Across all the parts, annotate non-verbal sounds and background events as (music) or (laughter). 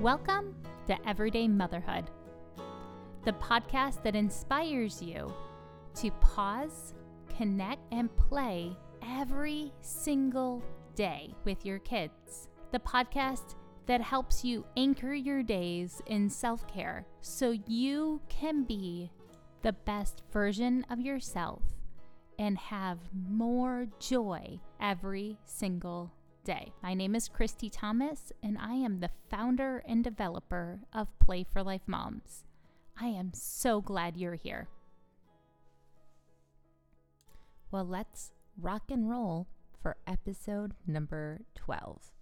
Welcome to Everyday Motherhood, the podcast that inspires you to pause, connect, and play every single day with your kids. The podcast that helps you anchor your days in self care so you can be the best version of yourself and have more joy every single day. My name is Christy Thomas, and I am the founder and developer of Play for Life Moms. I am so glad you're here. Well, let's rock and roll for episode number 12.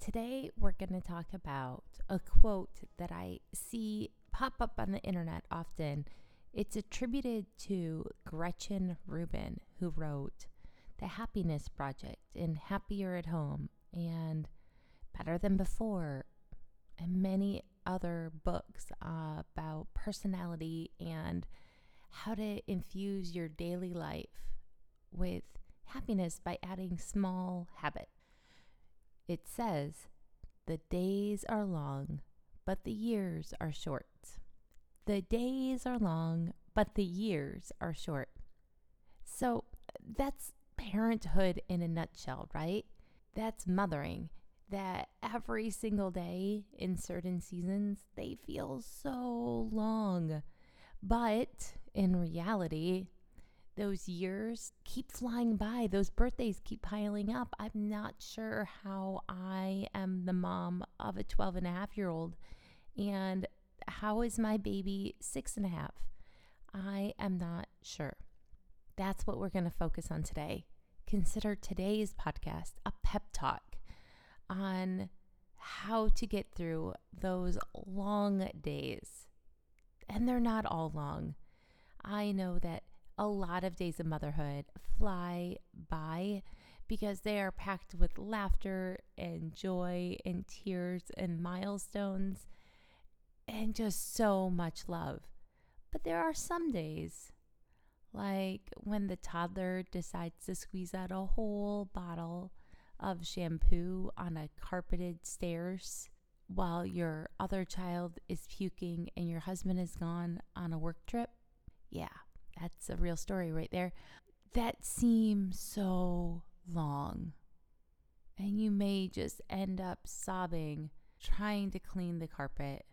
Today, we're going to talk about a quote that I see pop up on the internet often. It's attributed to Gretchen Rubin, who wrote The Happiness Project and Happier at Home and Better Than Before, and many other books uh, about personality and how to infuse your daily life with happiness by adding small habits. It says, The days are long, but the years are short. The days are long, but the years are short. So that's parenthood in a nutshell, right? That's mothering. That every single day in certain seasons, they feel so long. But in reality, those years keep flying by. Those birthdays keep piling up. I'm not sure how I am the mom of a 12 and a half year old. And how is my baby six and a half? I am not sure. That's what we're going to focus on today. Consider today's podcast a pep talk on how to get through those long days. And they're not all long. I know that a lot of days of motherhood fly by because they are packed with laughter and joy and tears and milestones and just so much love. But there are some days, like when the toddler decides to squeeze out a whole bottle of shampoo on a carpeted stairs while your other child is puking and your husband is gone on a work trip. Yeah, that's a real story right there. That seems so long. And you may just end up sobbing trying to clean the carpet,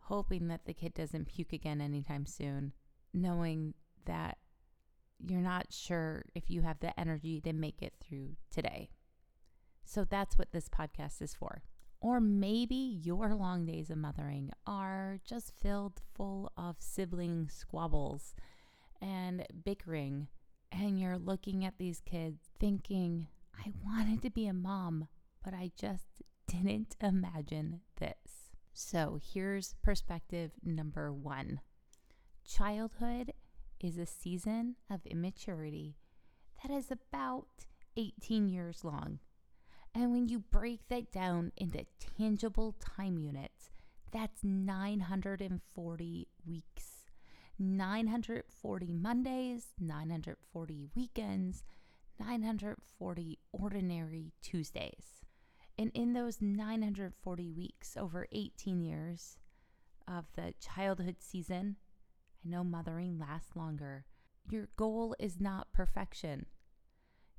hoping that the kid doesn't puke again anytime soon, knowing that you're not sure if you have the energy to make it through today. So that's what this podcast is for. Or maybe your long days of mothering are just filled full of sibling squabbles and bickering. And you're looking at these kids thinking, I wanted to be a mom, but I just (laughs) didn't imagine this. So here's perspective number one childhood is a season of immaturity that is about 18 years long. And when you break that down into tangible time units, that's 940 weeks. 940 Mondays, 940 weekends, 940 ordinary Tuesdays. And in those 940 weeks over 18 years of the childhood season, Know mothering lasts longer. Your goal is not perfection.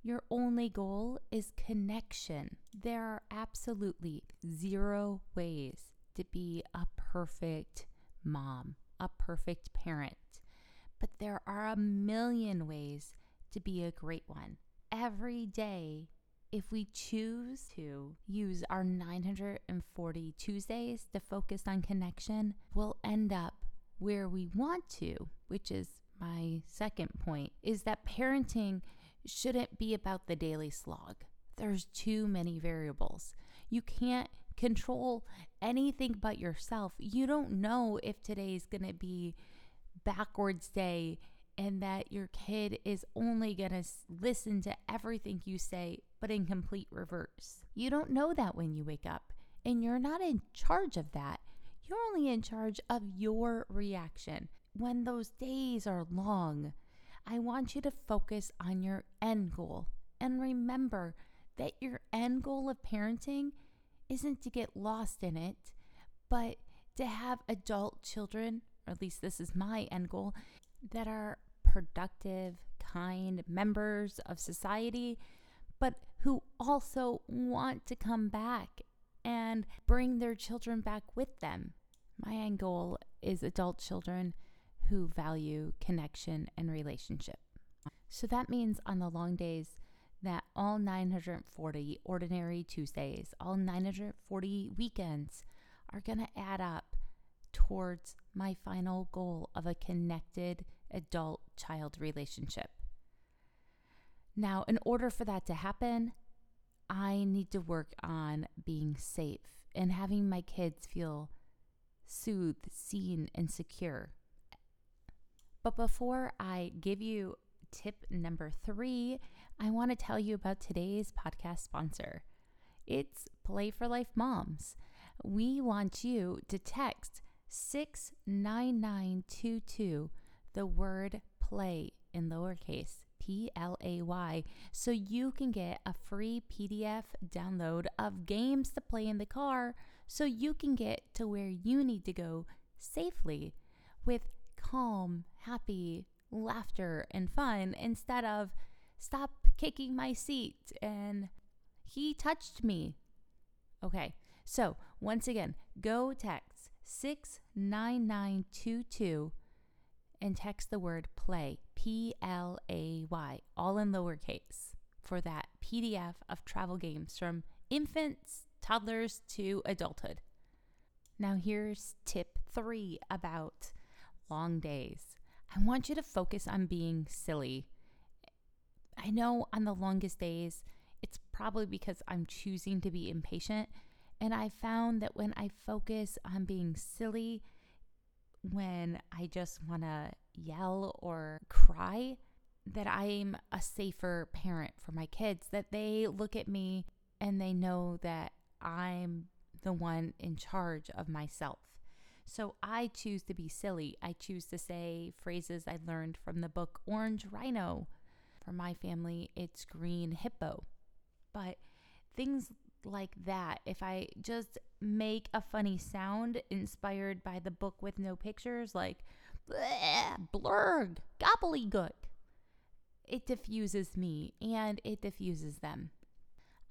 Your only goal is connection. There are absolutely zero ways to be a perfect mom a perfect parent, but there are a million ways to be a great one. Every day, if we choose to use our 940 Tuesdays to focus on connection, we'll end up where we want to, which is my second point, is that parenting shouldn't be about the daily slog. There's too many variables. You can't control anything but yourself. You don't know if today's going to be backwards day and that your kid is only going to listen to everything you say, but in complete reverse. You don't know that when you wake up, and you're not in charge of that. You're only in charge of your reaction. When those days are long, I want you to focus on your end goal and remember that your end goal of parenting isn't to get lost in it, but to have adult children, or at least this is my end goal, that are productive, kind members of society, but who also want to come back and bring their children back with them. My end goal is adult children who value connection and relationship. So that means on the long days that all 940 ordinary Tuesdays, all 940 weekends are going to add up towards my final goal of a connected adult child relationship. Now, in order for that to happen, I need to work on being safe and having my kids feel soothed, seen, and secure. But before I give you tip number three, I want to tell you about today's podcast sponsor. It's Play for Life Moms. We want you to text 69922 the word play in lowercase P L A Y so you can get a free PDF download of games to play in the car so you can get to where you need to go safely with calm, happy laughter and fun instead of stop kicking my seat and he touched me. Okay, so once again, go text 69922 and text the word play, P L A Y, all in lowercase, for that PDF of travel games from infants, toddlers to adulthood. Now, here's tip three about long days. I want you to focus on being silly. I know on the longest days, it's probably because I'm choosing to be impatient. And I found that when I focus on being silly, when I just want to yell or cry, that I'm a safer parent for my kids, that they look at me and they know that I'm the one in charge of myself. So I choose to be silly. I choose to say phrases I learned from the book Orange Rhino. For my family, it's green hippo. But things like that, if I just make a funny sound inspired by the book with no pictures, like blurg, gobbledygook, it diffuses me and it diffuses them.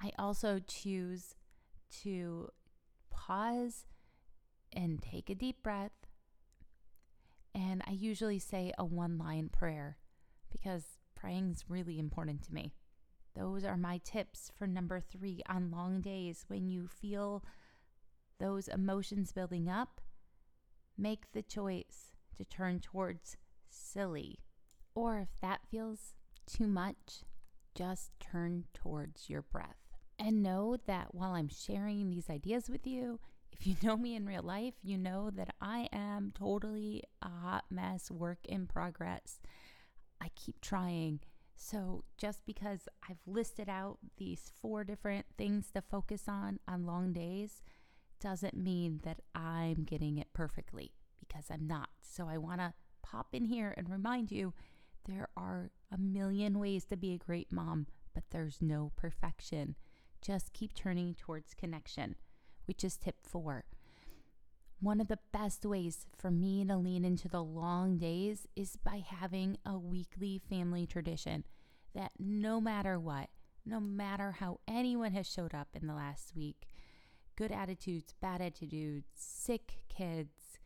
I also choose to pause and take a deep breath. And I usually say a one line prayer because praying is really important to me. Those are my tips for number three on long days when you feel those emotions building up. Make the choice to turn towards silly. Or if that feels too much, just turn towards your breath. And know that while I'm sharing these ideas with you, if you know me in real life, you know that I am totally a hot mess, work in progress. I keep trying. So, just because I've listed out these four different things to focus on on long days doesn't mean that I'm getting it perfectly because I'm not. So, I want to pop in here and remind you there are a million ways to be a great mom, but there's no perfection. Just keep turning towards connection which is tip four. One of the best ways for me to lean into the long days is by having a weekly family tradition that no matter what, no matter how anyone has showed up in the last week, good attitudes, bad attitudes, sick kids,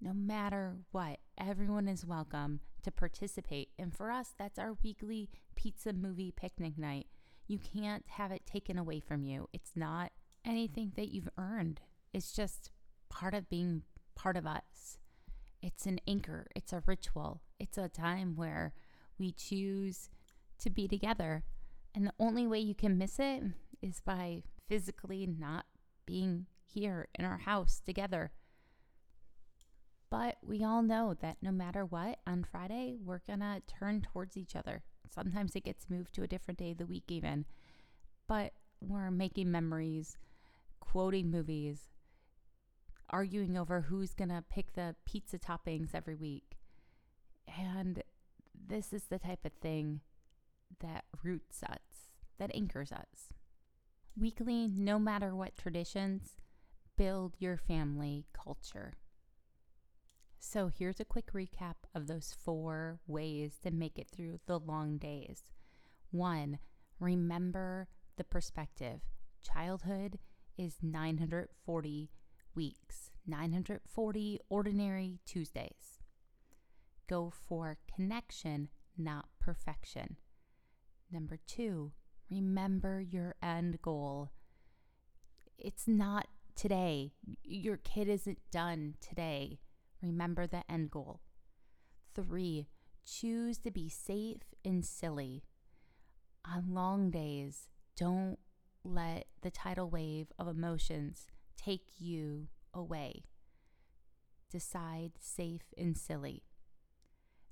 no matter what, everyone is welcome to participate. And for us, that's our weekly pizza movie picnic night. You can't have it taken away from you. It's not anything that you've earned. It's just part of being part of us. It's an anchor, it's a ritual, it's a time where we choose to be together. And the only way you can miss it is by physically not being here in our house together. But we all know that no matter what, on Friday, we're going to turn towards each other. Sometimes it gets moved to a different day of the week, even. But we're making memories quoting movies, arguing over who's going to pick the pizza toppings every week. And this is the type of thing that roots us, that anchors us. Weekly, no matter what traditions, build your family culture. So, here's a quick recap of those four ways to make it through the long days. One, remember the perspective. Childhood is 940 weeks, 940 ordinary Tuesdays. Go for connection, not perfection. Number two, remember your end goal. It's not today. Your kid isn't done today. Remember the end goal. Three, choose to be safe and silly. On long days, don't let the tidal wave of emotions take you away. Decide safe and silly.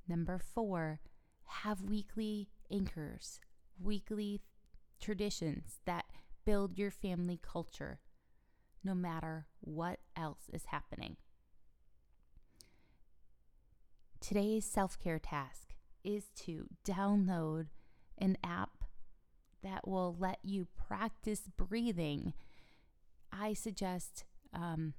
Number four, have weekly anchors, weekly traditions that build your family culture no matter what else is happening. Today's self care task is to download an app that will let you practice breathing. I suggest um,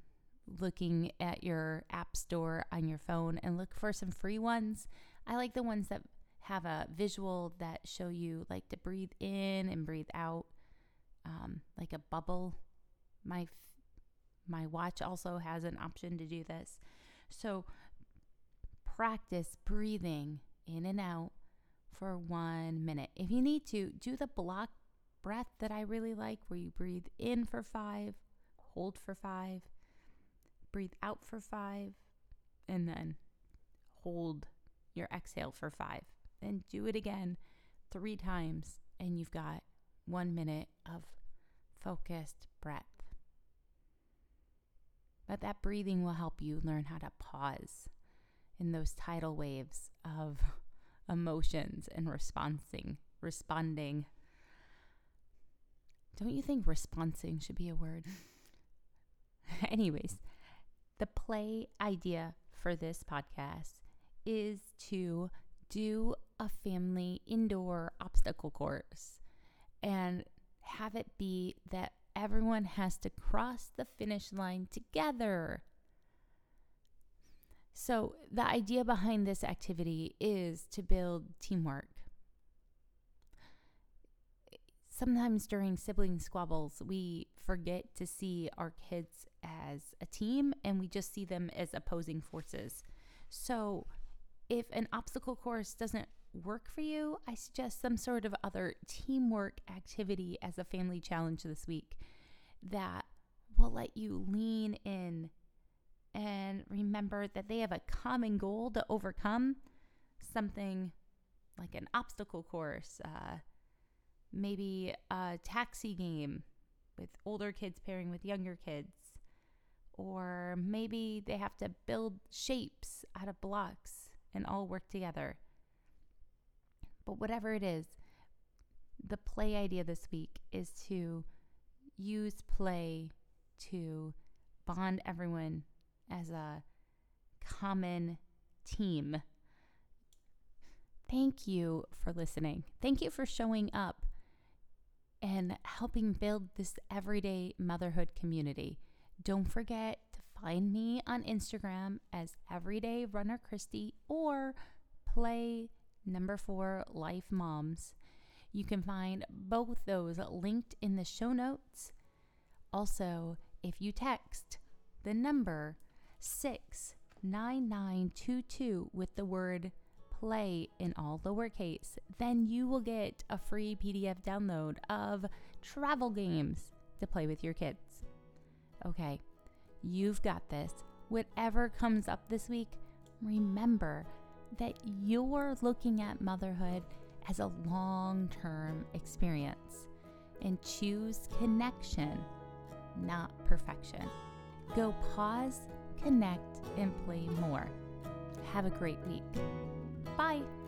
looking at your app store on your phone and look for some free ones. I like the ones that have a visual that show you like to breathe in and breathe out, um, like a bubble. My my watch also has an option to do this. So practice breathing in and out for one minute. If you need to, do the block breath that I really like, where you breathe in for five, hold for five, breathe out for five, and then hold your exhale for five. Then do it again three times, and you've got one minute of focused breath. But that breathing will help you learn how to pause in those tidal waves of (laughs) emotions and responding responding don't you think responding should be a word (laughs) anyways the play idea for this podcast is to do a family indoor obstacle course and have it be that everyone has to cross the finish line together. So, the idea behind this activity is to build teamwork. Sometimes during sibling squabbles, we forget to see our kids as a team and we just see them as opposing forces. So, if an obstacle course doesn't work for you, I suggest some sort of other teamwork activity as a family challenge this week that will let you lean in and remember that they have a common goal to overcome something like an obstacle course, uh, maybe a taxi game with older kids pairing with younger kids, or maybe they have to build shapes out of blocks and all work together. But whatever it is, the play idea this week is to use play to bond everyone as a common team. Thank you for listening. Thank you for showing up and helping build this everyday motherhood community. Don't forget to find me on Instagram as Everyday Runner Christy or play number four Life Moms. You can find both those linked in the show notes. Also, if you text the number 69922 with the word play in all lowercase, then you will get a free PDF download of travel games to play with your kids. Okay, you've got this. Whatever comes up this week, remember that you're looking at motherhood as a long term experience and choose connection, not perfection. Go pause, connect, and play more. Have a great week. Bye.